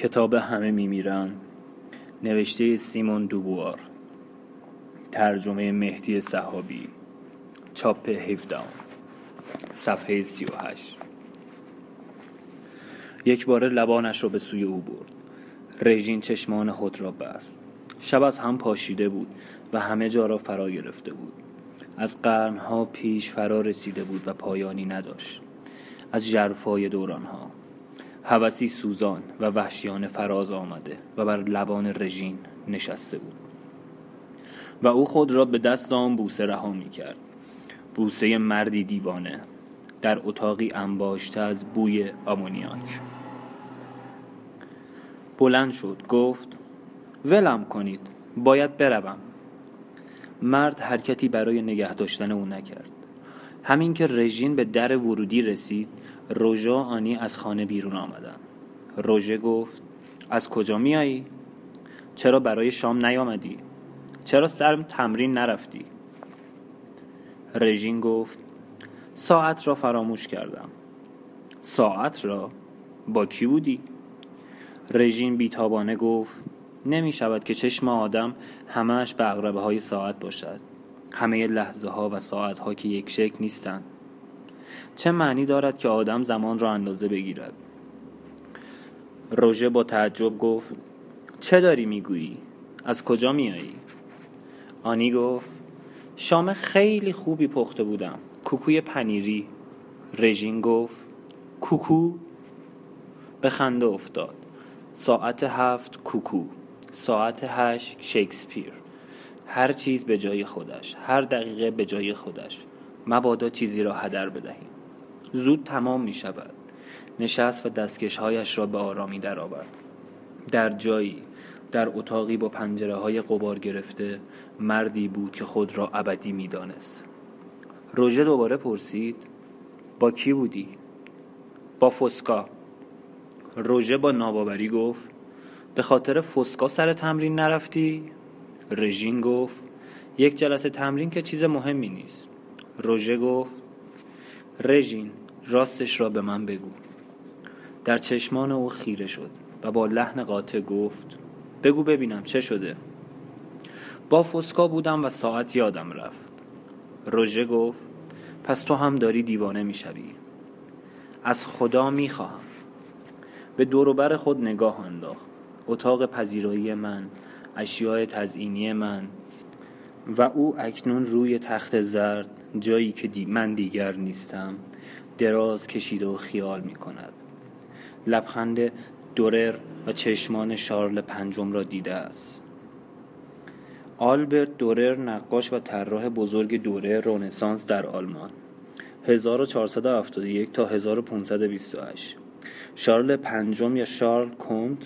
کتاب همه میمیرن نوشته سیمون دوبوار. ترجمه مهدی صحابی. چاپ 17 صفحه 38 یک بار لبانش را به سوی او برد. رژین چشمان خود را بست. شب از هم پاشیده بود و همه جا را فرا گرفته بود. از قرنها پیش فرا رسیده بود و پایانی نداشت. از جرفای دورانها. هوسی سوزان و وحشیانه فراز آمده و بر لبان رژین نشسته بود. و او خود را به دست آن بوسه رها می کرد بوسه مردی دیوانه در اتاقی انباشته از بوی آمونیاک. بلند شد گفت ولم کنید باید بروم. مرد حرکتی برای نگه داشتن او نکرد. همین که رژین به در ورودی رسید روژه آنی از خانه بیرون آمدند روژه گفت از کجا میایی؟ چرا برای شام نیامدی؟ چرا سرم تمرین نرفتی؟ رژین گفت ساعت را فراموش کردم ساعت را؟ با کی بودی؟ رژین بیتابانه گفت نمی شود که چشم آدم همهش به اقربه های ساعت باشد همه لحظه ها و ساعت ها که یک شکل نیستند چه معنی دارد که آدم زمان را اندازه بگیرد؟ روژه با تعجب گفت چه داری می‌گویی؟ از کجا میایی آنی گفت شام خیلی خوبی پخته بودم. کوکوی پنیری. رژین گفت کوکو؟ به خنده افتاد. ساعت هفت کوکو. ساعت هشت شکسپیر. هر چیز به جای خودش. هر دقیقه به جای خودش. مبادا چیزی را هدر بدهیم. زود تمام می شود نشست و دستکشهایش را به آرامی درآورد. در جایی در اتاقی با پنجره های قبار گرفته مردی بود که خود را ابدی می دانست روژه دوباره پرسید با کی بودی؟ با فسکا. روژه با ناباوری گفت به خاطر فسکا سر تمرین نرفتی؟ رژین گفت یک جلسه تمرین که چیز مهمی نیست. روژه گفت رژین راستش را به من بگو. در چشمان او خیره شد و با لحن قاطع گفت بگو ببینم چه شده. با فسکا بودم و ساعت یادم رفت. روژه گفت پس تو هم داری دیوانه می‌شوی. از خدا می‌خواهم. به دوروبر خود نگاه انداخت. اتاق پذیرایی من اشیاء تزئینی من و او اکنون روی تخت زرد جایی که دی من دیگر نیستم دراز کشیده و خیال می کند لبخند دورر و چشمان شارل پنجم را دیده است. آلبرت دورر نقاش و طراح بزرگ دوره رونسانس در آلمان 1471 تا 1528 شارل پنجم یا شارل کنت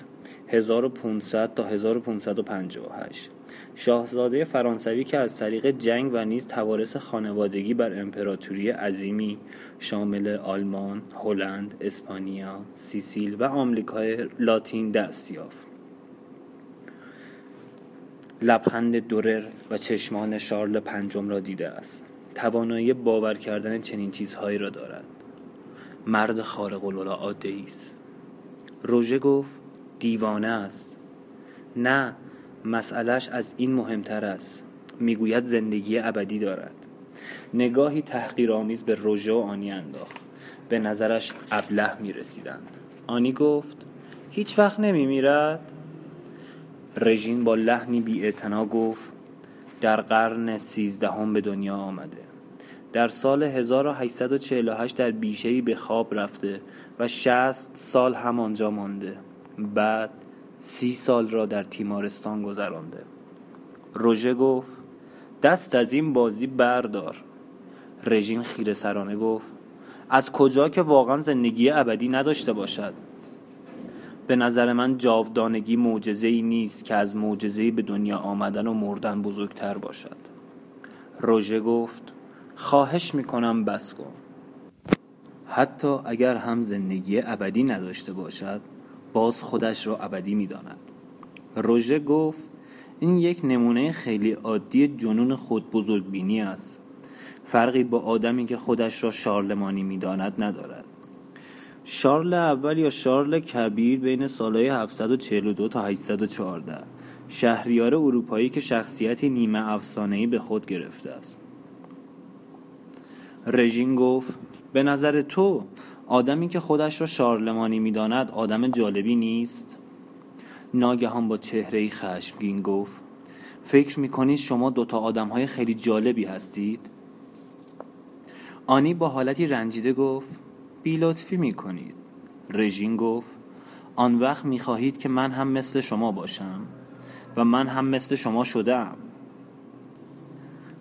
1500 تا 1558 شاهزاده فرانسوی که از طریق جنگ و نیز توارث خانوادگی بر امپراتوری عظیمی شامل آلمان، هلند، اسپانیا، سیسیل و آمریکای لاتین دست یافت. لبخند دورر و چشمان شارل پنجم را دیده است. توانایی باور کردن چنین چیزهایی را دارد. مرد خارق العاده است. روژه گفت دیوانه است. نه مسئلهش از این مهمتر است. می‌گوید زندگی ابدی دارد. نگاهی تحقیرآمیز به روژه و آنی انداخت. به نظرش ابله می رسیدند آنی گفت هیچ وقت نمی میرد رژین با لحنی بی گفت در قرن سیزدهم به دنیا آمده. در سال 1848 در بیشهی به خواب رفته و 60 سال همانجا مانده. بعد سی سال را در تیمارستان گذرانده. روژه گفت دست از این بازی بردار. رژین خیره سرانه گفت از کجا که واقعا زندگی ابدی نداشته باشد؟ به نظر من جاودانگی معجزه ای نیست که از معجزه به دنیا آمدن و مردن بزرگتر باشد. روژه گفت خواهش می‌کنم بس کن. حتی اگر هم زندگی ابدی نداشته باشد باز خودش را ابدی می‌داند. روژه گفت این یک نمونه خیلی عادی جنون خود بزرگبینی است. فرقی با آدمی که خودش را شارلمانی می‌داند ندارد. شارل اول یا شارل کبیر بین سالهای 742 تا 814 شهریار اروپایی که شخصیتی نیمه افسانه‌ای به خود گرفته است. رژین گفت به نظر تو آدمی که خودش را شارلمانی می‌داند آدم جالبی نیست؟ ناگهان با چهره خشمگین گفت فکر می‌کنید شما دوتا آدم های خیلی جالبی هستید؟ آنی با حالتی رنجیده گفت بی لطفی می‌کنید. رژین گفت آن وقت می‌خواهید که من هم مثل شما باشم و من هم مثل شما شدم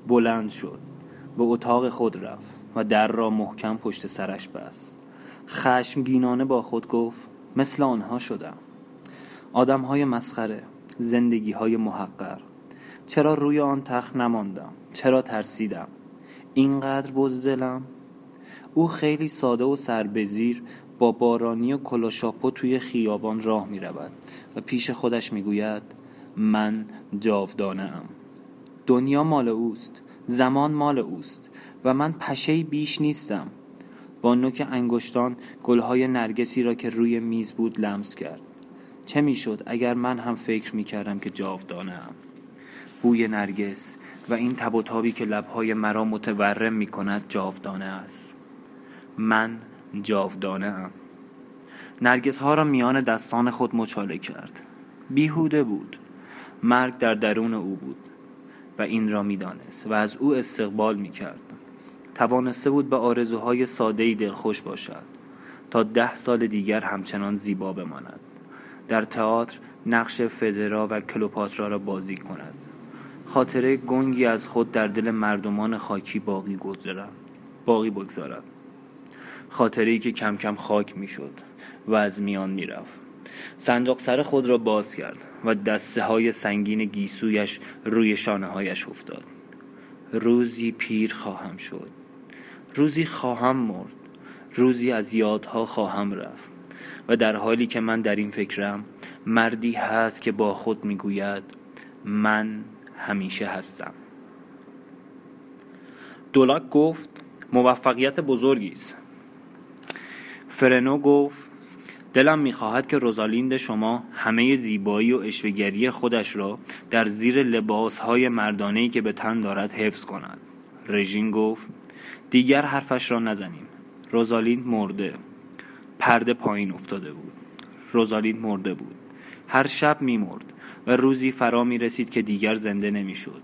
بلند شد به اتاق خود رفت و در را محکم پشت سرش بست. خشمگینانه با خود گفت مثل آنها شدم. آدم های مسخره زندگی های محقر. چرا روی آن تخت نماندم؟ چرا ترسیدم؟ اینقدر بزدلم؟ او خیلی ساده و سربزیر با بارانی و کلاشاپو توی خیابان راه می رود و پیش خودش می گوید من جاودانه ام دنیا مال اوست زمان مال اوست و من پشه بیش نیستم. با نوک انگشتان گلهای نرگسی را که روی میز بود لمس کرد. چه می‌شد اگر من هم فکر می کردم که جاودانه ام؟ بوی نرگس و این تب و تابی که لبهای مرا متورم می کند جاودانه است. من جاودانه ام. نرگس ها را میان دستان خود مچاله کرد. بیهوده بود. مرگ در درون او بود و این را می‌دانست و از او استقبال می کرد توانسته بود به آرزوهای سادهی دلخوش باشد تا ده سال دیگر همچنان زیبا بماند. در تئاتر نقش فدرا و کلوپاترا را بازی کند. خاطره گنگی از خود در دل مردمان خاکی باقی گذارد. باقی بگذارد. خاطره ای که کم کم خاک می‌شد و از میان می‌رفت. صندوق سر خود را باز کرد و دسته های سنگین گیسویش روی شانه هایش افتاد. روزی پیر خواهم شد. روزی خواهم مرد روزی از یادها خواهم رفت. و در حالی که من در این فکرم مردی هست که با خود می‌گوید من همیشه هستم. دولاک گفت موفقیت بزرگی است. فرنو گفت دلم می‌خواهد که روزالیند شما همه زیبایی و اشوگری خودش را در زیر لباسهای مردانهی که به تن دارد حفظ کند. رژین گفت دیگر حرفش را نزنیم. روزالیند مرده. پرده پایین افتاده بود. روزالیند مرده بود. هر شب میمرد و روزی فرا می رسید که دیگر زنده نمی‌شد.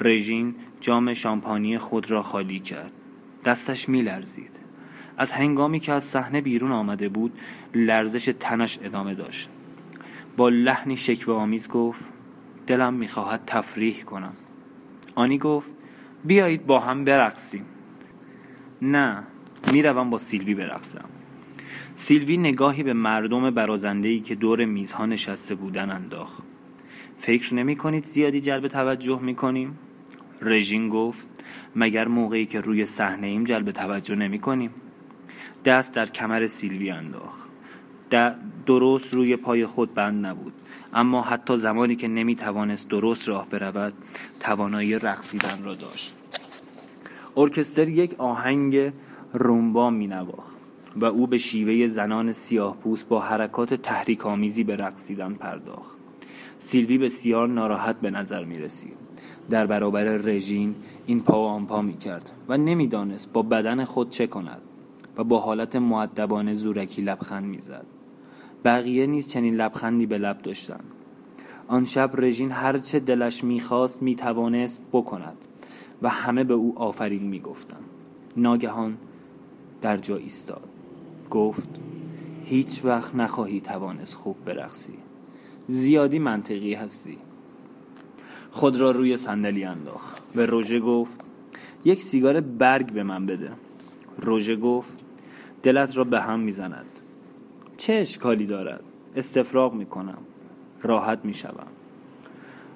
رژین جام شامپانی خود را خالی کرد. دستش می لرزید از هنگامی که از صحنه بیرون آمده بود لرزش تنش ادامه داشت. با لحنی شکوه آمیز گفت دلم می‌خواهد تفریح کنم. آنی گفت بیایید با هم برقصیم. نه می‌روم با سیلوی برقصم. سیلوی نگاهی به مردم برازندهی که دور میزها نشسته بودن انداخت. فکر نمی کنید زیادی جلب توجه می کنیم؟ رژین گفت مگر موقعی که روی صحنه ایم جلب توجه نمی کنیم؟ دست در کمر سیلوی انداخت. درست روی پای خود بند نبود. اما حتی زمانی که نمی توانست درست راه برود توانایی رقصیدن را داشت. ارکستر یک آهنگ رومبا می نواخت و او به شیوه زنان سیاه پوست با حرکات تحریک آمیزی به رقصیدن پرداخت. سیلوی بسیار ناراحت به نظر می رسید در برابر رژین این پا و آن پا می کرد و نمی‌دانست با بدن خود چه کند و با حالت معدبانه زورکی لبخند می‌زد. بقیه نیز چنین لبخندی به لب داشتند. آن شب رژین هرچه دلش می‌خواست می‌توانست بکند. و همه به او آفرین می‌گفتند. ناگهان در جا ایستاد. گفت هیچ وقت نخواهی توانست خوب برقصی. زیادی منطقی هستی. خود را روی صندلی انداخت. به روژه گفت یک سیگار برگ به من بده. روژه گفت دلت را به هم می‌زند. چه اشکالی دارد؟ استفراغ می‌کنم. راحت می‌شوم.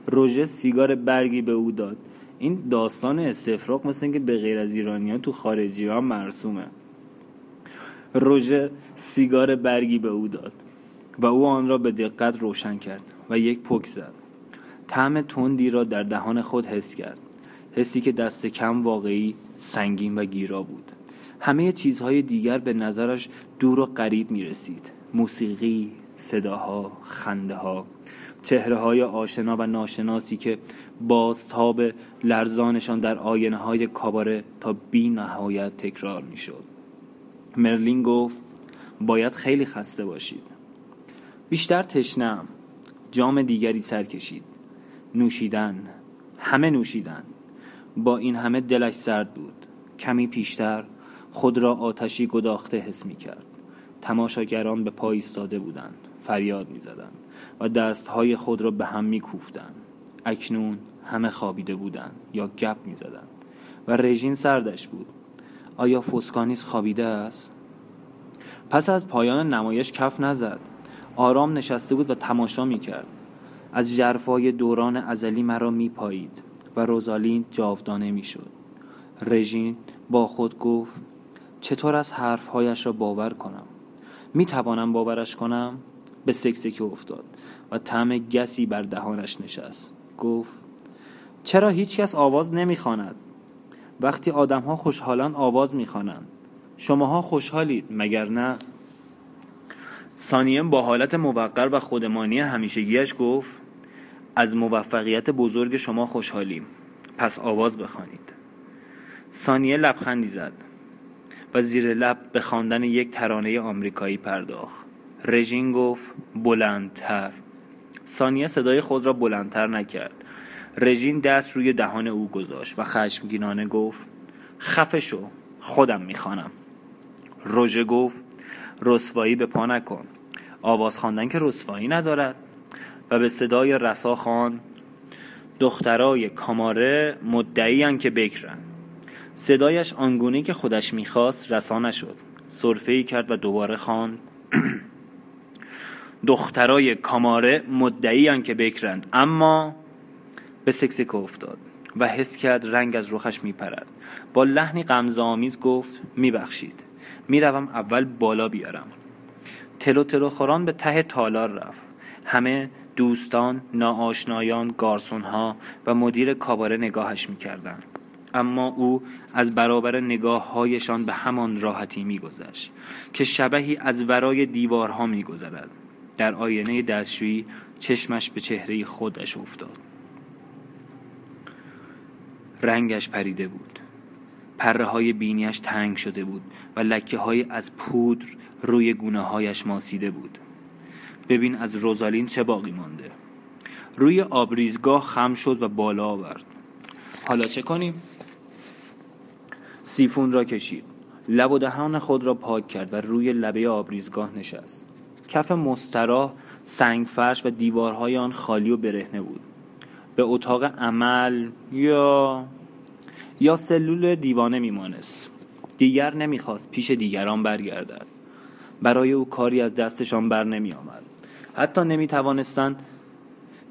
روژه سیگار برگی به او داد. این داستان استفراغ مثل اینکه به غیر از ایرانیان تو خارجی ها مرسومه. روژه سیگار برگی به او داد و او آن را به دقت روشن کرد و یک پک زد. طعم تندی را در دهان خود حس کرد حسی که دست کم واقعی سنگین و گیرا بود. همه چیزهای دیگر به نظرش دور و قریب می رسید موسیقی، صداها، خنده ها چهره های آشنا و ناشناسی که بازتاب لرزانشان در آینه های کاباره تا بی نهایت تکرار می شد مرلین گفت باید خیلی خسته باشید. بیشتر تشنم جام دیگری سر کشید. نوشیدن. همه نوشیدن. با این همه دلش سرد بود. کمی پیشتر خود را آتشی گداخته حس می کرد تماشاگران به پای ایستاده بودند. فریاد می زدند و دستهای خود را به هم می کوفتند اکنون همه خوابیده بودند یا گپ می زدند و رژین سردش بود. آیا فوسکانیس خوابیده است؟ پس از پایان نمایش کف نزد. آرام نشسته بود و تماشا می کرد از جرفای دوران ازلی مرا می پایید و روزالین جاودانه می شد رژین با خود گفت چطور از حرفهایش را باور کنم؟ می توانم باورش کنم؟ به سکسکه افتاد و طعم گسی بر دهانش نشست. گفت چرا هیچ کس آواز نمی‌خواند؟ وقتی آدمها خوشحالان آواز می‌خوانند. شماها خوشحالید مگر نه؟ سانیم با حالت موقر و خودمانی همیشگیش گفت از موفقیت بزرگ شما خوشحالیم. پس آواز بخوانید. سانیه لبخندی زد و زیر لب به خواندن یک ترانه آمریکایی پرداخت. رژین گفت بلندتر. سانیه صدای خود را بلندتر نکرد. رژین دست روی دهان او گذاشت و خشمگینانه گفت خفه شو خودم می‌خوانم. روژه گفت رسوایی به پا نکن. آواز خواندن که رسوایی ندارد. و به صدای رسا خان دخترای کاماره مدعیان که بکرن. صدایش آنگونه که خودش می‌خواست رسا نشد. صرفه ای کرد و دوباره خواند دخترای کاماره مدعیان که بکرند. اما به سکسک افتاد و حس کرد رنگ از رخش میپرد. با لحنی غمزه آمیز گفت میبخشید. می‌روم اول بالا بیارم. تلو تلو خوران به ته تالار رفت. همه دوستان ناآشنایان گارسونها و مدیر کاباره نگاهش می‌کردند. اما او از برابر نگاه هایشان به همان راحتی میگذشت که شبهی از ورای دیوارها میگذرد. در آینه دستشویی چشمش به چهره خودش افتاد. رنگش پریده بود. پره های بینیش تنگ شده بود و لکه های از پودر روی گونه هایش ماسیده بود. ببین از روزالین چه باقی مانده. روی آبریزگاه خم شد و بالا آورد. حالا چه کنیم؟ سیفون را کشید. لب و دهان خود را پاک کرد و روی لبه آبریزگاه نشست. کف مستراح سنگ فرش و دیوارهای آن خالی و برهنه بود. به اتاق عمل یا یا سلول دیوانه میمانست. دیگر نمی‌خواست پیش دیگران برگردد. برای او کاری از دستشان بر نمی آمد حتی نمی توانستند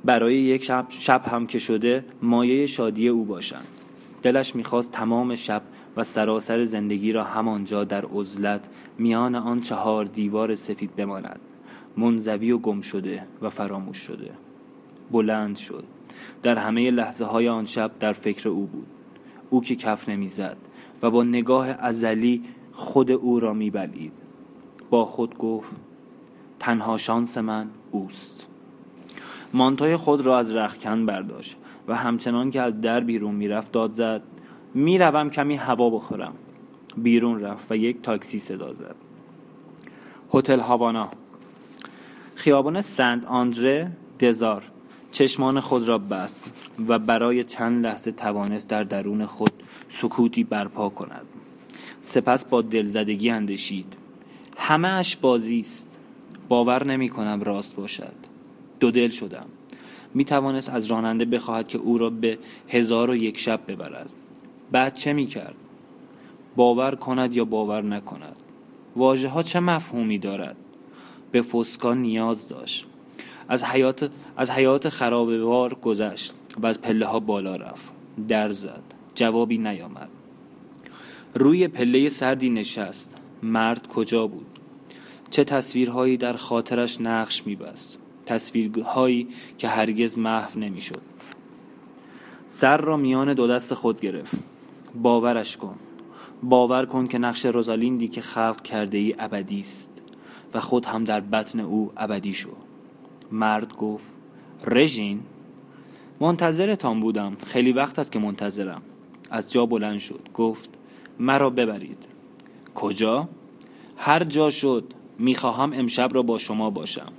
برای یک شب, شب هم که شده مایه شادی او باشند. دلش می‌خواست تمام شب و سراسر زندگی را همانجا در عزلت میان آن چهار دیوار سفید بماند. منزوی و گم شده و فراموش شده. بلند شد. در همه لحظه های آن شب در فکر او بود. او که کف نمی‌زد و با نگاه ازلی خود او را میبلید با خود گفت تنها شانس من اوست. مانتوی خود را از رخکن برداشت و همچنان که از در بیرون می‌رفت داد زد می‌روم کمی هوا بخورم. بیرون رفت و یک تاکسی صدا زد. هتل هاوانا خیابان سنت آندره دزار. چشمان خود را بست و برای چند لحظه توانست در درون خود سکوتی برپا کند. سپس با دلزدگی اندشید همه اش بازی است. باور نمی کنم راست باشد. دو دل شدم. می توانست از راننده بخواهد که او را به هزار و یک شب ببرد. بعد چه می کرد؟ باور کند یا باور نکند؟ واژه ها چه مفهومی دارد؟ به فسکا نیاز داشت. از حیات از حیات خرابوار گذشت و از پله ها بالا رفت. در زد. جوابی نیامد. روی پله سردی نشست. مرد کجا بود؟ چه تصویرهایی در خاطرش نقش میبست؟ تصویرهایی که هرگز محو نمی‌شد. سر را میان دو دست خود گرفت. باورش کن. باور کن که نقش روزالیندی که خلق کرده ای ابدی است. و خود هم در بطن او ابدی شو. مرد گفت رژین منتظرتان بودم. خیلی وقت است که منتظرم. از جا بلند شد. گفت مرا ببرید. کجا؟ هر جا شد. می‌خواهم امشب را با شما باشم.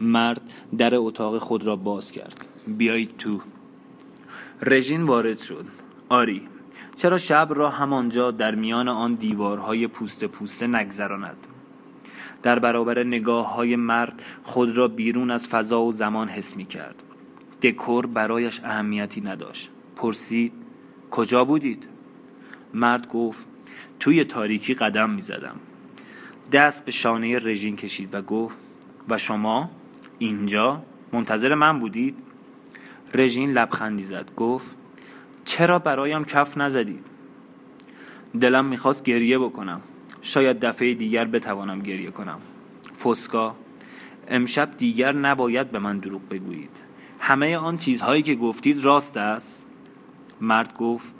مرد در اتاق خود را باز کرد. بیایید تو. رژین وارد شد. آری چرا شب را همانجا در میان آن دیوارهای پوست پوسته نگذراند؟ در برابر نگاه های مرد خود را بیرون از فضا و زمان حس می کرد دکور برایش اهمیتی نداشت پرسید کجا بودید؟ مرد گفت توی تاریکی قدم می زدم دست به شانه رژین کشید و گفت و شما اینجا منتظر من بودید؟ رژین لبخندی زد گفت چرا برایم کف نزدید؟ دلم می‌خواست گریه بکنم شاید دفعه دیگر بتوانم گریه کنم. فسکا امشب دیگر نباید به من دروغ بگویید. همه آن چیزهایی که گفتید راست است. مرد گفت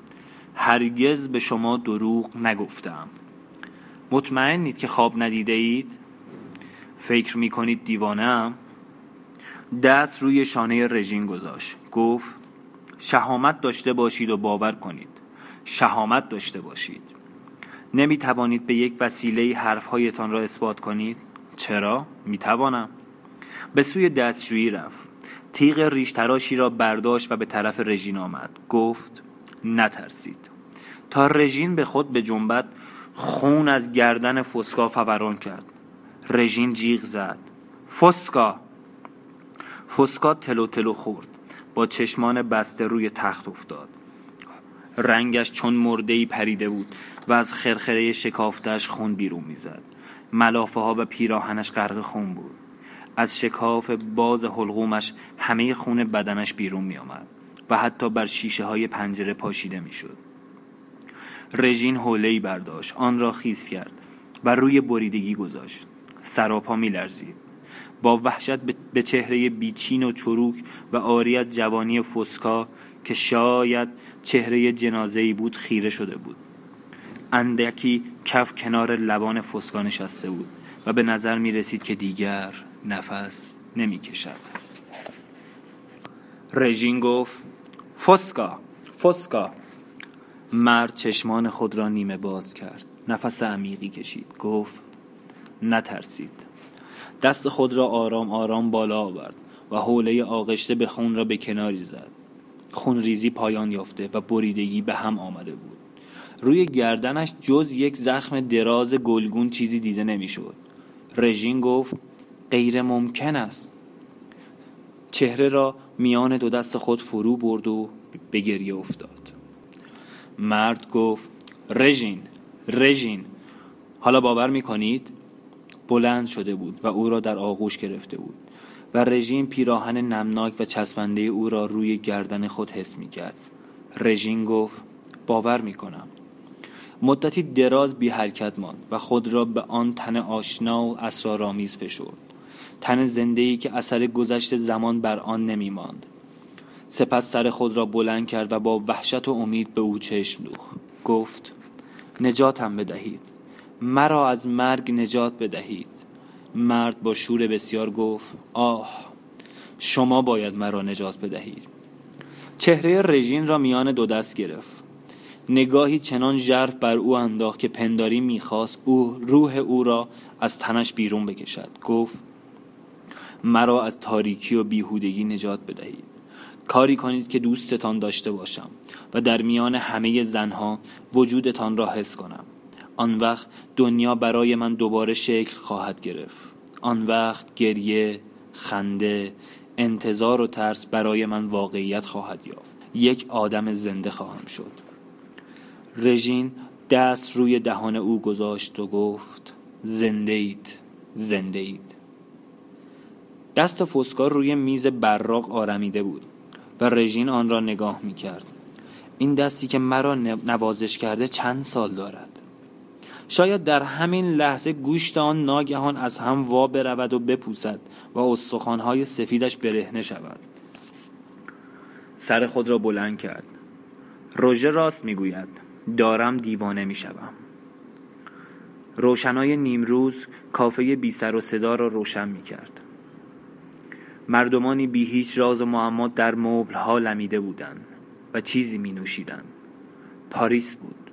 هرگز به شما دروغ نگفتم. مطمئنید که خواب ندیده اید؟ فکر می کنید دیوانم دست روی شانه رژین گذاشت. گفت شهامت داشته باشید و باور کنید. شهامت داشته باشید. نمی توانید به یک وسیله حرفهایتان را اثبات کنید؟ چرا؟ می توانم به سوی دستشویی رفت. تیغ ریش تراشی را برداشت و به طرف رژین آمد. گفت نترسید. تا رژین به خود به جنبت خون از گردن فسکا فوران کرد. رژین جیغ زد. فسکا! فسکا تلو تلو خورد. با چشمان بسته روی تخت افتاد. رنگش چون مردهی پریده بود. و از خرخره شکافتش خون بیرون می‌زد. ملافه ها و پیراهنش غرق خون بود. از شکاف باز حلقومش همه خون بدنش بیرون می آمد و حتی بر شیشه های پنجره پاشیده می شد رژین حوله برداشت. آن را خیس کرد و روی بریدگی گذاشت. سراپا می لرزید با وحشت به چهره بیچین و چروک و آریت جوانی فسکا که شاید چهره جنازه بود خیره شده بود. اندکی کف کنار لبان فسکا نشسته بود و به نظر می رسید که دیگر نفس نمی کشد. رژین گفت فسکا فسکا. مرد چشمان خود را نیمه باز کرد. نفس عمیقی کشید. گفت نترسید. دست خود را آرام آرام بالا آورد و حوله آغشته به خون را به کناری زد. خون ریزی پایان یافته و بریدگی به هم آمده بود. روی گردنش جز یک زخم دراز گلگون چیزی دیده نمی‌شد. رژین گفت غیر ممکن است. چهره را میان دو دست خود فرو برد و به گریه افتاد. مرد گفت رژین رژین حالا باور می‌کنید؟ بلند شده بود و او را در آغوش گرفته بود و رژین پیراهن نمناک و چسبنده او را روی گردن خود حس می کرد رژین گفت باور می کنم مدتی دراز بی حرکت ماند و خود را به آن تن آشنا و اسرارآمیز فشرد. تن زنده ای که اثر گذشت زمان بر آن نمی ماند سپس سر خود را بلند کرد و با وحشت و امید به او چشم دوخت. گفت نجاتم بدهید. مرا از مرگ نجات بدهید. مرد با شور بسیار گفت آه شما باید مرا نجات بدهید. چهره رژین را میان دو دست گرفت. نگاهی چنان ژرف بر او انداخت که پنداری می‌خواست او روح او را از تنش بیرون بکشد. گفت مرا از تاریکی و بیهودگی نجات بدهید. کاری کنید که دوستتان داشته باشم و در میان همه زنها وجودتان را حس کنم. آن وقت دنیا برای من دوباره شکل خواهد گرفت. آن وقت گریه خنده انتظار و ترس برای من واقعیت خواهد یافت. یک آدم زنده خواهم شد. رژین دست روی دهان او گذاشت و گفت زنده اید زنده اید. دست فسکار روی میز براق آرمیده بود و رژین آن را نگاه می کرد این دستی که مرا نوازش کرده چند سال دارد. شاید در همین لحظه گوشت آن ناگهان از هم وا برود و بپوسد و استخوانهای سفیدش برهنه شود. سر خود را بلند کرد. روژه راست می‌گوید. دارم دیوانه می شوم. روشنای نیمروز کافه بی سر و صدا را روشن می کرد. مردمانی بی هیچ راز و معما در مبل ها لمیده بودند و چیزی می نوشیدند. پاریس بود.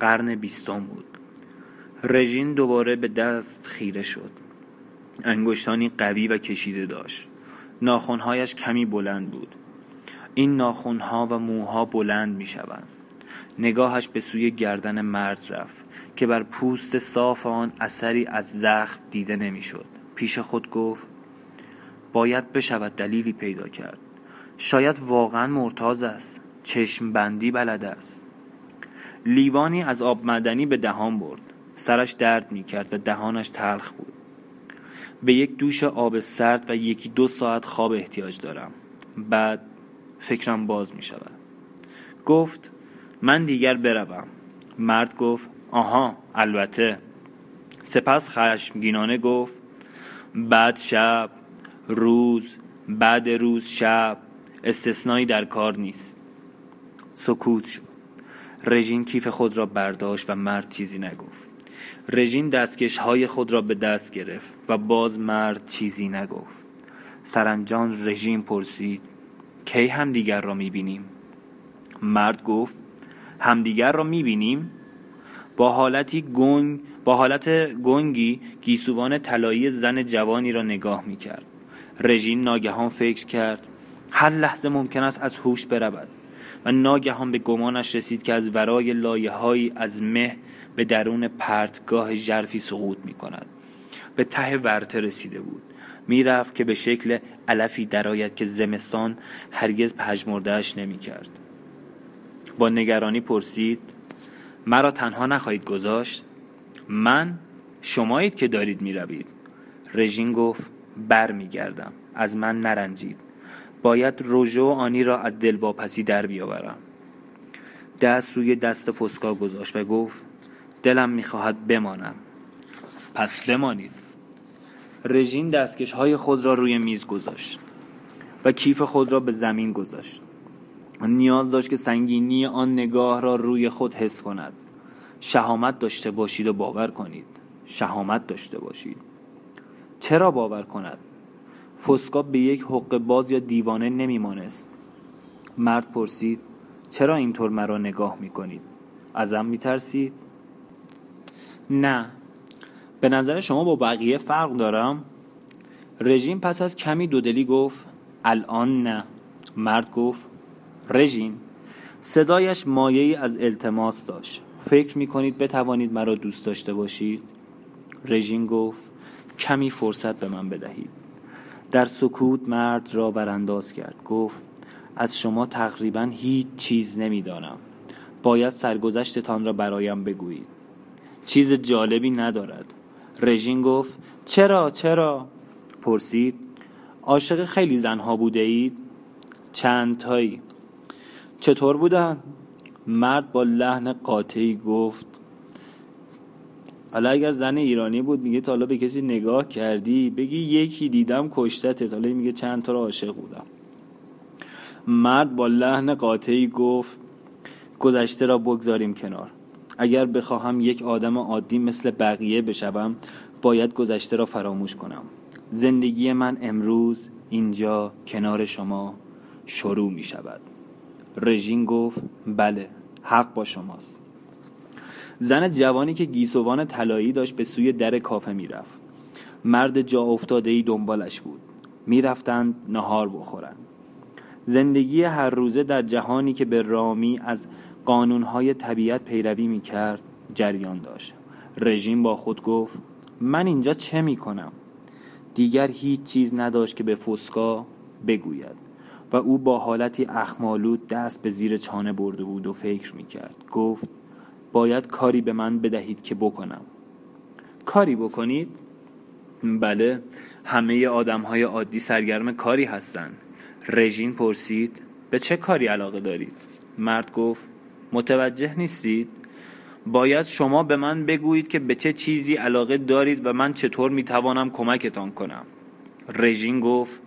قرن بیستم بود. رژین دوباره به دست خیره شد. انگشتانی قوی و کشیده داشت. ناخونهایش کمی بلند بود. این ناخونها و موها بلند می شوند. نگاهش به سوی گردن مرد رفت که بر پوست صاف آن اثری از زخم دیده نمی‌شد. پیش خود گفت باید بشود دلیلی پیدا کرد. شاید واقعا مرتاز است. چشم بندی بلد است. لیوانی از آب مدنی به دهان برد. سرش درد می کرد و دهانش تلخ بود. به یک دوش آب سرد و یکی دو ساعت خواب احتیاج دارم. بعد فکرم باز می شود گفت من دیگر بروم. مرد گفت آها البته. سپس خشمگینانه گفت بعد شب روز بعد روز شب استثنایی در کار نیست. سکوت شد. رژین کیف خود را برداشت و مرد چیزی نگفت. رژین دستکش های خود را به دست گرفت و باز مرد چیزی نگفت. سرانجام رژیم پرسید کی همدیگر را می‌بینیم؟ مرد گفت همدیگر را می‌بینیم؟ با حالتی گنگ با حالت گنگی گیسوان طلایی زن جوانی را نگاه می‌کرد. رژین ناگهان فکر کرد هر لحظه ممکن است از هوش برود و ناگهان به گمانش رسید که از ورای لایه از مه به درون پرتگاه ژرفی سقوط می کند به ته ورته رسیده بود. می‌رفت که به شکل علفی درآید که زمستان هرگز پژمردهاش نمی کرد با نگرانی پرسید مرا تنها نخواهید گذاشت؟ من شمایید که دارید می‌روید. رژین گفت بر میگردم از من نرنجید. باید روژو آنی را از دلواپسی در بیاورم. دست روی دست فسکا گذاشت و گفت دلم می‌خواهد بمانم. پس بمانید. رژین دستکش های خود را روی میز گذاشت و کیف خود را به زمین گذاشت. نیاز داشت که سنگینی آن نگاه را روی خود حس کند. شهامت داشته باشید و باور کنید. شهامت داشته باشید. چرا باور کند؟ فسکا به یک حق باز یا دیوانه نمیمانست. مرد پرسید چرا اینطور مرا نگاه می‌کنید؟ ازم میترسید؟ نه. به نظر شما با بقیه فرق دارم؟ رژیم پس از کمی دودلی گفت الان نه. مرد گفت رژین صدایش مایه از التماس داشت. فکر می کنید بتوانید مرا دوست داشته باشید؟ رژین گفت کمی فرصت به من بدهید. در سکوت مرد را برانداز کرد. گفت از شما تقریبا هیچ چیز نمی‌دانم. باید سرگذشتتان را برایم بگویید. چیز جالبی ندارد. رژین گفت چرا چرا؟ پرسید عاشق خیلی زنها بوده اید؟ چند تایی چطور بودن؟ مرد با لحن قاطعی گفت حالا اگر زن ایرانی بود میگه تا حالا به کسی نگاه کردی بگی یکی دیدم کشتت. حالا میگه چند تا را عاشق بودم. مرد با لحن قاطعی گفت گذشته را بگذاریم کنار. اگر بخواهم یک آدم عادی مثل بقیه بشوم باید گذشته را فراموش کنم. زندگی من امروز اینجا کنار شما شروع می شود رژین گفت بله حق با شماست. زن جوانی که گیسوان طلایی داشت به سوی در کافه می‌رفت. مرد جا افتاده ای دنبالش بود. می‌رفتند نهار بخورند. زندگی هر روزه در جهانی که به رامی از قانونهای طبیعت پیروی می کرد جریان داشت. رژیم با خود گفت من اینجا چه می کنم؟ دیگر هیچ چیز نداشت که به فسکا بگوید. و او با حالتی اخمالود دست به زیر چانه برده بود و فکر می کرد گفت باید کاری به من بدهید که بکنم کاری بکنید؟ بله همه آدم های عادی سرگرم کاری هستند رژین پرسید به چه کاری علاقه دارید؟ مرد گفت متوجه نیستید؟ باید شما به من بگویید که به چه چیزی علاقه دارید و من چطور می‌توانم کمکتان کنم رژین گفت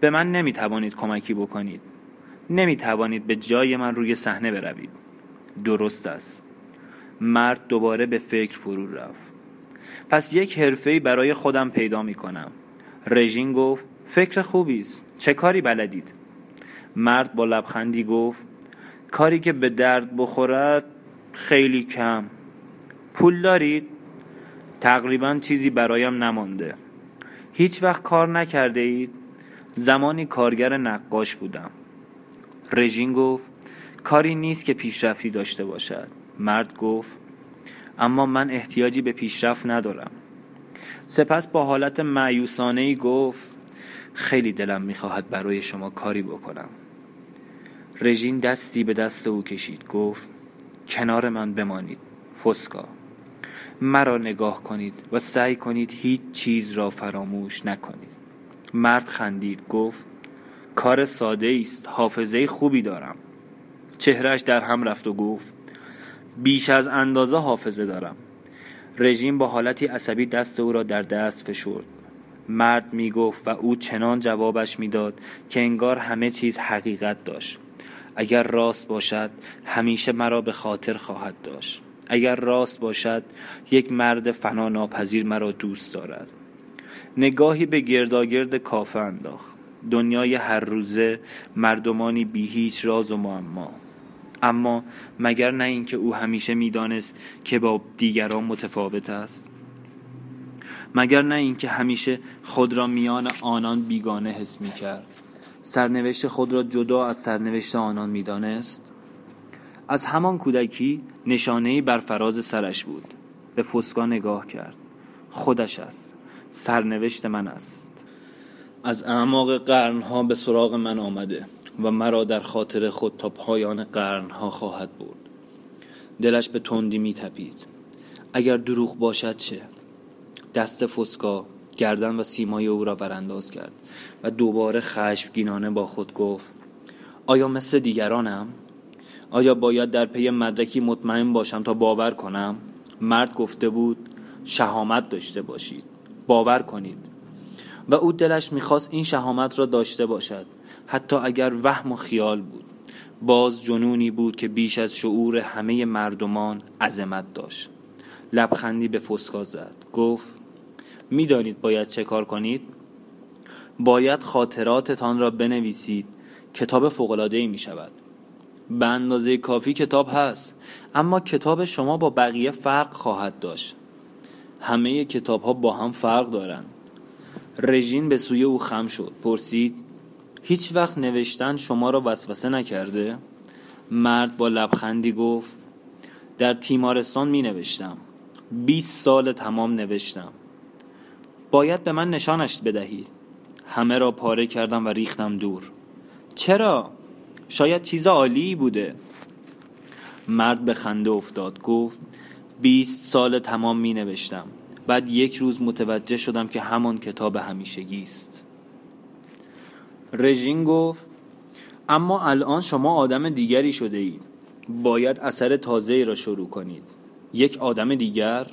به من نمی توانید کمکی بکنید. نمی توانید به جای من روی صحنه بروید. درست است. مرد دوباره به فکر فرو رفت. پس یک حرفه برای خودم پیدا می کنم رژین گفت فکر خوبی است. چه کاری بلدید؟ مرد با لبخندی گفت کاری که به درد بخورد خیلی کم. پول دارید؟ تقریبا چیزی برایم نمانده. هیچ وقت کار نکرده اید زمانی کارگر نقاش بودم. رژین گفت کاری نیست که پیشرفتی داشته باشد. مرد گفت اما من احتیاجی به پیشرفت ندارم. سپس با حالت معیوسانه ای گفت خیلی دلم می‌خواهد برای شما کاری بکنم. رژین دستی به دست او کشید گفت کنار من بمانید فسکا. مرا نگاه کنید و سعی کنید هیچ چیز را فراموش نکنید. مرد خندید گفت کار ساده است حافظه خوبی دارم. چهرش در هم رفت و گفت بیش از اندازه حافظه دارم. رژیم با حالتی عصبی دست او را در دست فشرد. مرد می گفت و او چنان جوابش می‌داد که انگار همه چیز حقیقت داشت. اگر راست باشد همیشه مرا به خاطر خواهد داشت. اگر راست باشد یک مرد فنا ناپذیر مرا دوست دارد. نگاهی به گرداگرد کافه انداخت. دنیای هر روزه مردمانی بی هیچ راز و معما. اما مگر نه اینکه او همیشه می‌دانست که با دیگران متفاوت است؟ مگر نه اینکه همیشه خود را میان آنان بیگانه حس می کرد سرنوشت خود را جدا از سرنوشت آنان می‌دانست؟ از همان کودکی نشانه بر فراز سرش بود. به فسکا نگاه کرد. خودش است. سرنوشت من است. از اعماق قرنها به سراغ من آمده و مرا در خاطر خود تا پایان قرنها خواهد برد. دلش به تندی می تپید. اگر دروغ باشد چه؟ دست فسکا گردن و سیمای او را ورانداز کرد و دوباره خشمگینانه با خود گفت آیا مثل دیگرانم؟ آیا باید در پی مدرکی مطمئن باشم تا باور کنم؟ مرد گفته بود شهامت داشته باشید. باور کنید. و او دلش می‌خواست این شهامت را داشته باشد حتی اگر وهم و خیال بود. باز جنونی بود که بیش از شعور همه مردمان عظمت داشت. لبخندی به فسکا زد گفت می‌دانید باید چه کار کنید؟ باید خاطراتتان را بنویسید. کتاب فوق‌العاده‌ای می شود به اندازه کافی کتاب هست اما کتاب شما با بقیه فرق خواهد داشت. همه کتاب ها با هم فرق دارند رژین به سوی او خم شد. پرسید هیچ وقت نوشتن شما را وسوسه نکرده؟ مرد با لبخندی گفت در تیمارستان می نوشتم. 20 سال تمام نوشتم. باید به من نشانش بدهی. همه را پاره کردم و ریختم دور. چرا؟ شاید چیز عالی بوده. مرد به خنده افتاد. گفت بیست سال تمام می نوشتم. بعد یک روز متوجه شدم که همان کتاب همیشگی است. رژین گفت اما الان شما آدم دیگری شده اید. باید اثر تازه را شروع کنید. یک آدم دیگر؟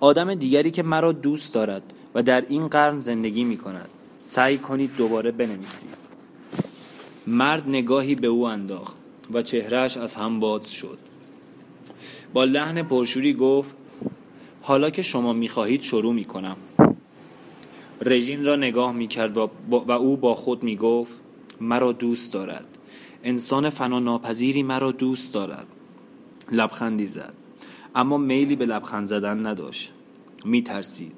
آدم دیگری که مرا دوست دارد و در این قرن زندگی می کند. سعی کنید دوباره بنویسید. مرد نگاهی به او انداخت و چهرهش از هم باز شد. با لحن پرشوری گفت حالا که شما می‌خواهید شروع می‌کنم. رژین را نگاه می‌کرد و, او با خود می‌گفت مرا دوست دارد. انسان فنا ناپذیری مرا دوست دارد. لبخندی زد. اما میلی به لبخند زدن نداشت. میترسید.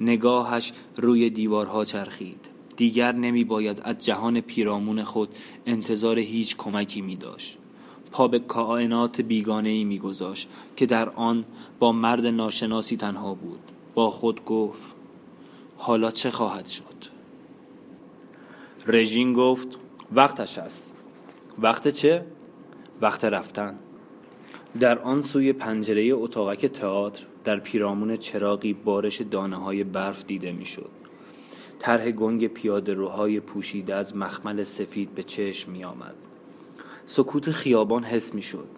نگاهش روی دیوارها چرخید. دیگر نمی باید از جهان پیرامون خود انتظار هیچ کمکی می داشت به کائنات بیگانه ای می گذاشت که در آن با مرد ناشناسی تنها بود با خود گفت حالا چه خواهد شد رژین گفت وقتش است وقت چه؟ وقت رفتن در آن سوی پنجره اتاقک تئاتر در پیرامون چراغی بارش دانه های برف دیده می‌شد. طرح گنگ پیاده روهای پوشیده از مخمل سفید به چشم می آمد. سکوت خیابان حس می شد.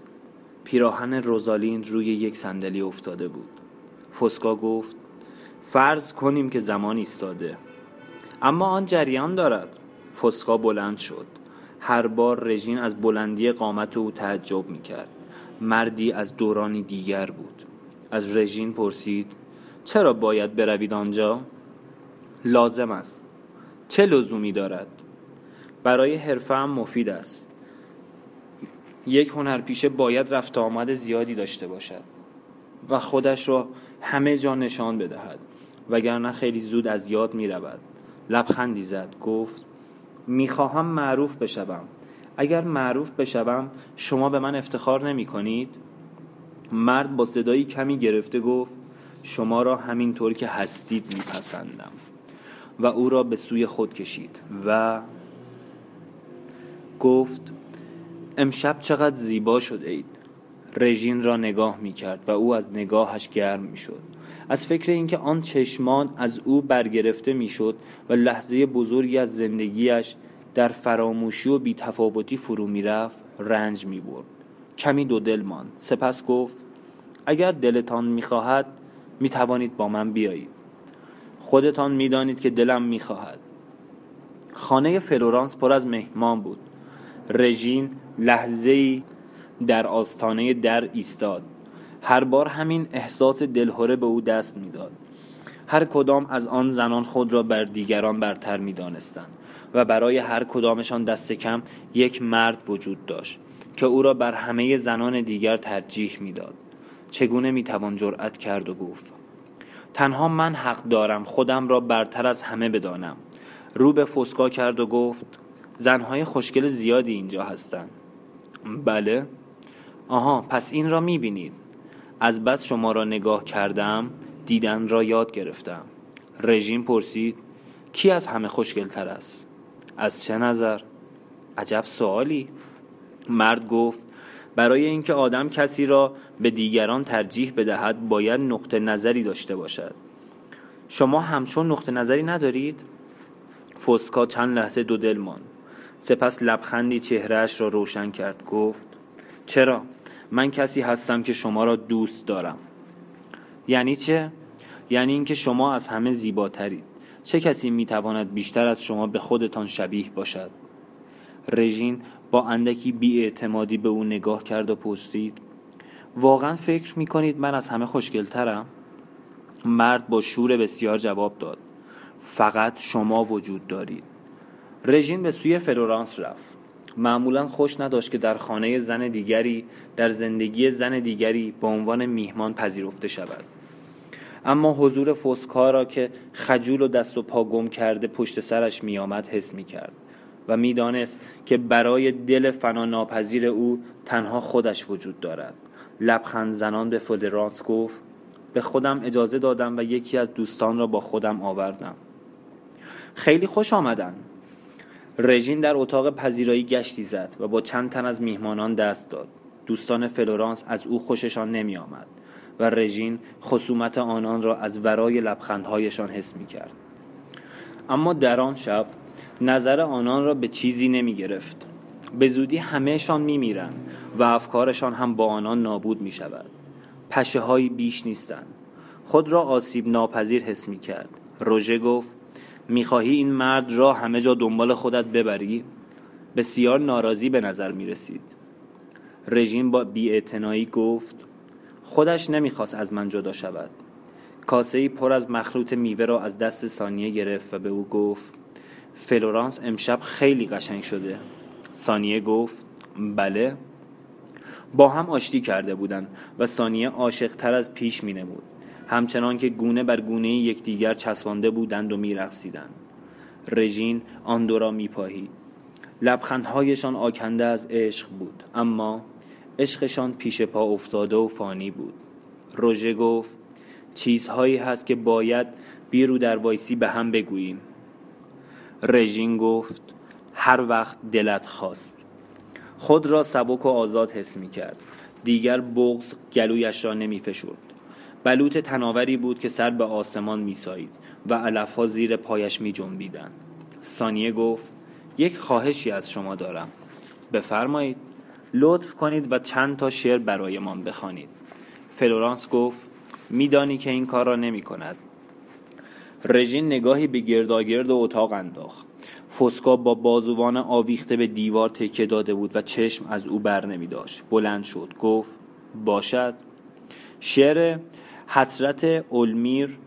پیراهن روزالین روی یک صندلی افتاده بود. فسکا گفت فرض کنیم که زمان ایستاده اما آن جریان دارد فسکا بلند شد هر بار رژین از بلندی قامت او تعجب می کرد مردی از دورانی دیگر بود از رژین پرسید چرا باید بروید آنجا؟ لازم است چه لزومی دارد؟ برای حرفه مفید است یک هنرپیشه باید رفت آمد زیادی داشته باشد و خودش را همه جا نشان بدهد وگرنه خیلی زود از یاد می رود لبخندی زد گفت می‌خواهم معروف بشوم. اگر معروف بشوم شما به من افتخار نمی کنید؟ مرد با صدایی کمی گرفته گفت شما را همینطور که هستید میپسندم. و او را به سوی خود کشید و گفت امشب چقدر زیبا شده اید. رژین را نگاه می کرد و او از نگاهش گرم می شد از فکر اینکه آن چشمان از او برگرفته می شد و لحظه بزرگی از زندگیش در فراموشی و بیتفاوتی فرو می رفت رنج می برد کمی دو دل ماند. سپس گفت اگر دلتان می خواهد می توانید با من بیایید. خودتان می دانید که دلم می خواهد خانه فلورانس پر از مهمان بود. رژین لحظه در آستانه در ایستاد. هر بار همین احساس دلهوره به او دست می‌داد. هر کدام از آن زنان خود را بر دیگران برتر می دانستند و برای هر کدامشان دست کم یک مرد وجود داشت که او را بر همه زنان دیگر ترجیح می‌داد. چگونه می‌توان جرأت کرد و گفت تنها من حق دارم خودم را برتر از همه بدانم. رو به فسکا کرد و گفت زنهای خوشگل زیادی اینجا هستند بله. آها پس این را می‌بینید. از بس شما را نگاه کردم دیدن را یاد گرفتم. رژیم پرسید کی از همه خوشگل تر است؟ از چه نظر؟ عجب سوالی. مرد گفت برای اینکه آدم کسی را به دیگران ترجیح بدهد باید نقطه نظری داشته باشد. شما همچون نقطه نظری ندارید؟ فوسکا چند لحظه دو دل ماند. سپس لبخندی چهرهش را روشن کرد گفت چرا؟ من کسی هستم که شما را دوست دارم. یعنی چه؟ یعنی اینکه شما از همه زیباترید. چه کسی می‌تواند بیشتر از شما به خودتان شبیه باشد؟ رژین با اندکی بیاعتمادی به او نگاه کرد و پرسید واقعا فکر می کنید من از همه خوشگلترم؟ مرد با شور بسیار جواب داد فقط شما وجود دارید. رژین به سوی فلورانس رفت. معمولا خوش نداشت که در خانه زن دیگری در زندگی زن دیگری به عنوان میهمان پذیرفته شود. اما حضور فوسکا را که خجول و دست و پا گم کرده پشت سرش میآمد حس می کرد و می‌دانست که برای دل فنا ناپذیر او تنها خودش وجود دارد. لبخند زنان به فلورانس گفت به خودم اجازه دادم و یکی از دوستان را با خودم آوردم. خیلی خوش آمدن رژین در اتاق پذیرایی گشتی زد و با چند تن از میهمانان دست داد. دوستان فلورانس از او خوششان نمی آمد و رژین خصومت آنان را از ورای لبخندهایشان حس می کرد اما در آن شب نظر آنان را به چیزی نمی گرفت به زودی همهشان می میرن و افکارشان هم با آنان نابود می شود پشه بیش نیستند. خود را آسیب ناپذیر حس می کرد روژه گفت می‌خواهی این مرد را همه جا دنبال خودت ببری؟ بسیار ناراضی به نظر می رسید رژیم با بیاعتنایی گفت خودش نمی‌خواست از من جدا شود. کاسه ای پر از مخلوط میوه را از دست ثانیه گرفت و به او گفت فلورانس امشب خیلی قشنگ شده. ثانیه گفت بله. با هم آشتی کرده بودند و ثانیه عاشق تر از پیش می نمود همچنان که گونه بر گونه یکدیگر چسبانده بودند و میرقصیدند. رژین آن دو را میپاهید. لبخندهایشان آکنده از عشق بود اما عشقشان پیش پا افتاده و فانی بود. روژه گفت چیزهایی هست که باید بیرو در وایسی به هم بگوییم. رژین گفت هر وقت دلت خواست. خود را سبک و آزاد حس می کرد دیگر بغز گلویش را نمی فشرد بلوط تناوری بود که سر به آسمان می سایید و علفها زیر پایش می جنبیدن. ثانیه گفت یک خواهشی از شما دارم. بفرمایید لطف کنید و چند تا شعر برایمان بخوانید. فلورانس گفت میدانی که این کار را نمی کند رژین نگاهی به گرداگرد اتاق انداخت. فسکا با بازوان آویخته به دیوار تکه داده بود و چشم از او بر نمی داشت بلند شد گفت باشد. شعر حسرت علمیر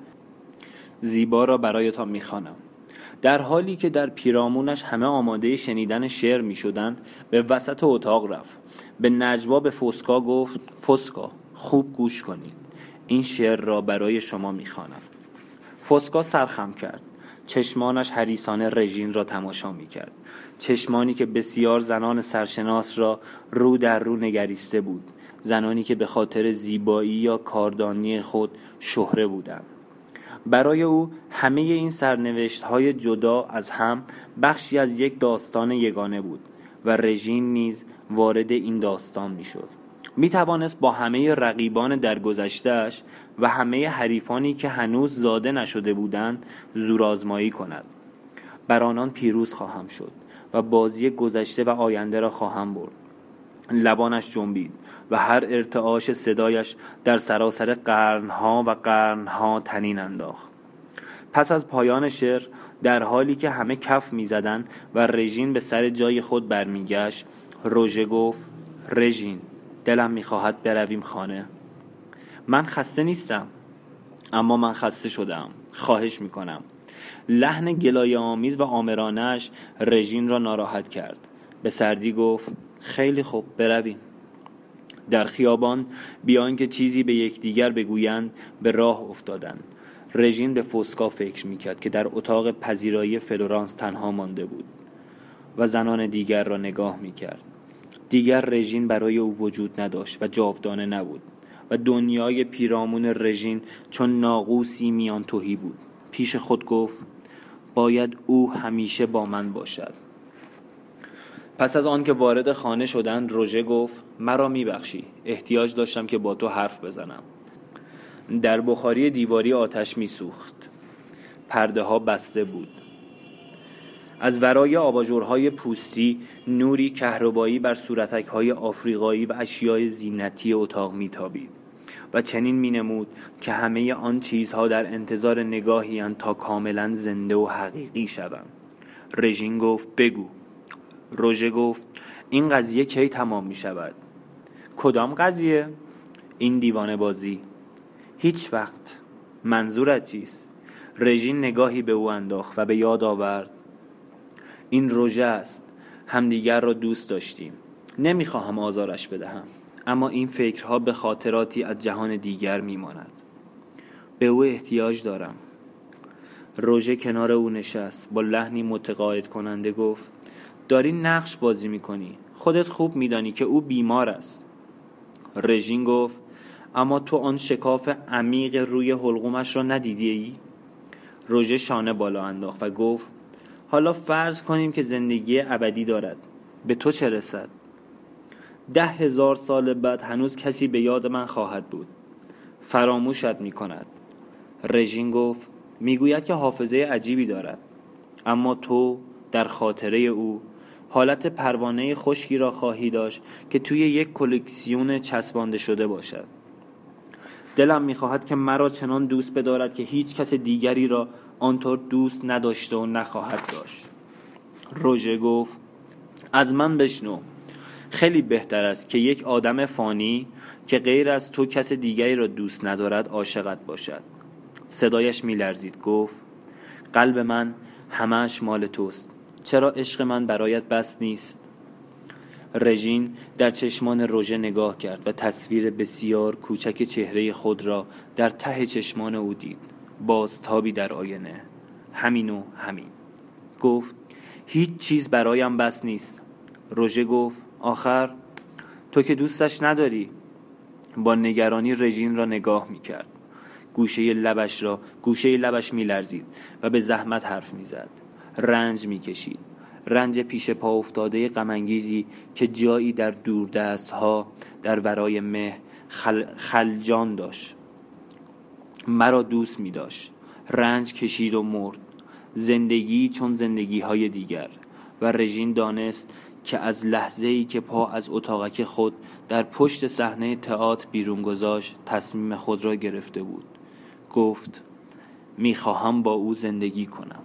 زیبا را برایتان می‌خوانم. در حالی که در پیرامونش همه آماده شنیدن شعر می شدن به وسط اتاق رفت. به نجوا به فسکا گفت فسکا خوب گوش کنید. این شعر را برای شما می‌خوانم. فسکا سرخم کرد. چشمانش حریسانه رژین را تماشا می کرد چشمانی که بسیار زنان سرشناس را رو در رو نگریسته بود. زنانی که به خاطر زیبایی یا کاردانی خود شهره بودند. برای او همه این سرنوشت های جدا از هم بخشی از یک داستان یگانه بود و رژین نیز وارد این داستان می شد می توانست با همه رقیبان در گذشتهش و همه حریفانی که هنوز زاده نشده بودند زورآزمایی کند. بر آنان پیروز خواهم شد و بازی گذشته و آینده را خواهم برد. لبانش جنبید. و هر ارتعاش صدایش در سراسر قرنها و قرنها تنین انداخت. پس از پایان شعر در حالی که همه کف می‌زدند و رژین به سر جای خود برمیگشت روژه گفت رژین دلم می‌خواهد برویم خانه. من خسته نیستم اما من خسته شدم خواهش می‌کنم. لحن گلایه آمیز و آمرانش رژین را ناراحت کرد. به سردی گفت خیلی خوب برویم. در خیابان بیان که چیزی به یکدیگر بگویند به راه افتادند. رژین به فوسکا فکر می‌کرد که در اتاق پذیرایی فلورانس تنها مانده بود و زنان دیگر را نگاه می‌کرد. دیگر رژین برای او وجود نداشت و جاودانه نبود و دنیای پیرامون رژین چون ناقوسی میان توهی بود. پیش خود گفت باید او همیشه با من باشد. پس از آن که وارد خانه شدند روژه گفت مرا میبخشی. احتیاج داشتم که با تو حرف بزنم. در بخاری دیواری آتش میسوخت. پرده ها بسته بود. از ورای آباژورهای پوستی نوری کهربایی بر صورتک های آفریقایی و اشیای زینتی اتاق میتابید و چنین مینمود که همه آن چیزها در انتظار نگاهی تا کاملا زنده و حقیقی شوند رژین گفت بگو. روژه گفت این قضیه کی تمام می شود کدام قضیه؟ این دیوانه بازی. هیچ وقت. منظورت چیست؟ رژین نگاهی به او انداخت و به یاد آورد. این روژه است. همدیگر را دوست داشتیم. نمی‌خواهم آزارش بدهم. اما این فکرها به خاطراتی از جهان دیگر میماند. به او احتیاج دارم. روژه کنار او نشست با لحنی متقاعد کننده گفت داری نقش بازی می‌کنی. خودت خوب میدانی که او بیمار است. رژین گفت اما تو آن شکاف عمیق روی حلقومش را ندیدی ای؟ روژه شانه بالا انداخت و گفت حالا فرض کنیم که زندگی ابدی دارد. به تو چه رسد؟ ده هزار سال بعد هنوز کسی به یاد من خواهد بود. فراموشت می کند. رژین گفت می‌گوید که حافظه عجیبی دارد. اما تو در خاطره او حالت پروانه خشکی را خواهی داشت که توی یک کلکسیون چسبانده شده باشد. دلم می‌خواهد که مرا چنان دوست بدارد که هیچ کس دیگری را آنطور دوست نداشته و نخواهد داشت. روژه گفت از من بشنو. خیلی بهتر است که یک آدم فانی که غیر از تو کس دیگری را دوست ندارد عاشقت باشد. صدایش میلرزید گفت قلب من همش مال توست. چرا عشق من برایت بس نیست؟ رژین در چشمان روژه نگاه کرد و تصویر بسیار کوچک چهره خود را در ته چشمان او دید. بازتابی در آینه. همین و همین. گفت هیچ چیز برایم بس نیست. روژه گفت آخر تو که دوستش نداری. با نگرانی رژین را نگاه می کرد گوشه لبش را گوشه لبش می لرزید و به زحمت حرف می زد رنج می کشید رنج پیش پا افتاده غمانگیزی که جایی در دوردست ها در ورای مه خل... خلجان داشت. مرا دوست می داشت رنج کشید و مرد. زندگی چون زندگی های دیگر. و رژین دانست که از لحظه ای که پا از اتاقک خود در پشت صحنه تئاتر بیرون گذاشت تصمیم خود را گرفته بود. گفت می‌خواهم با او زندگی کنم.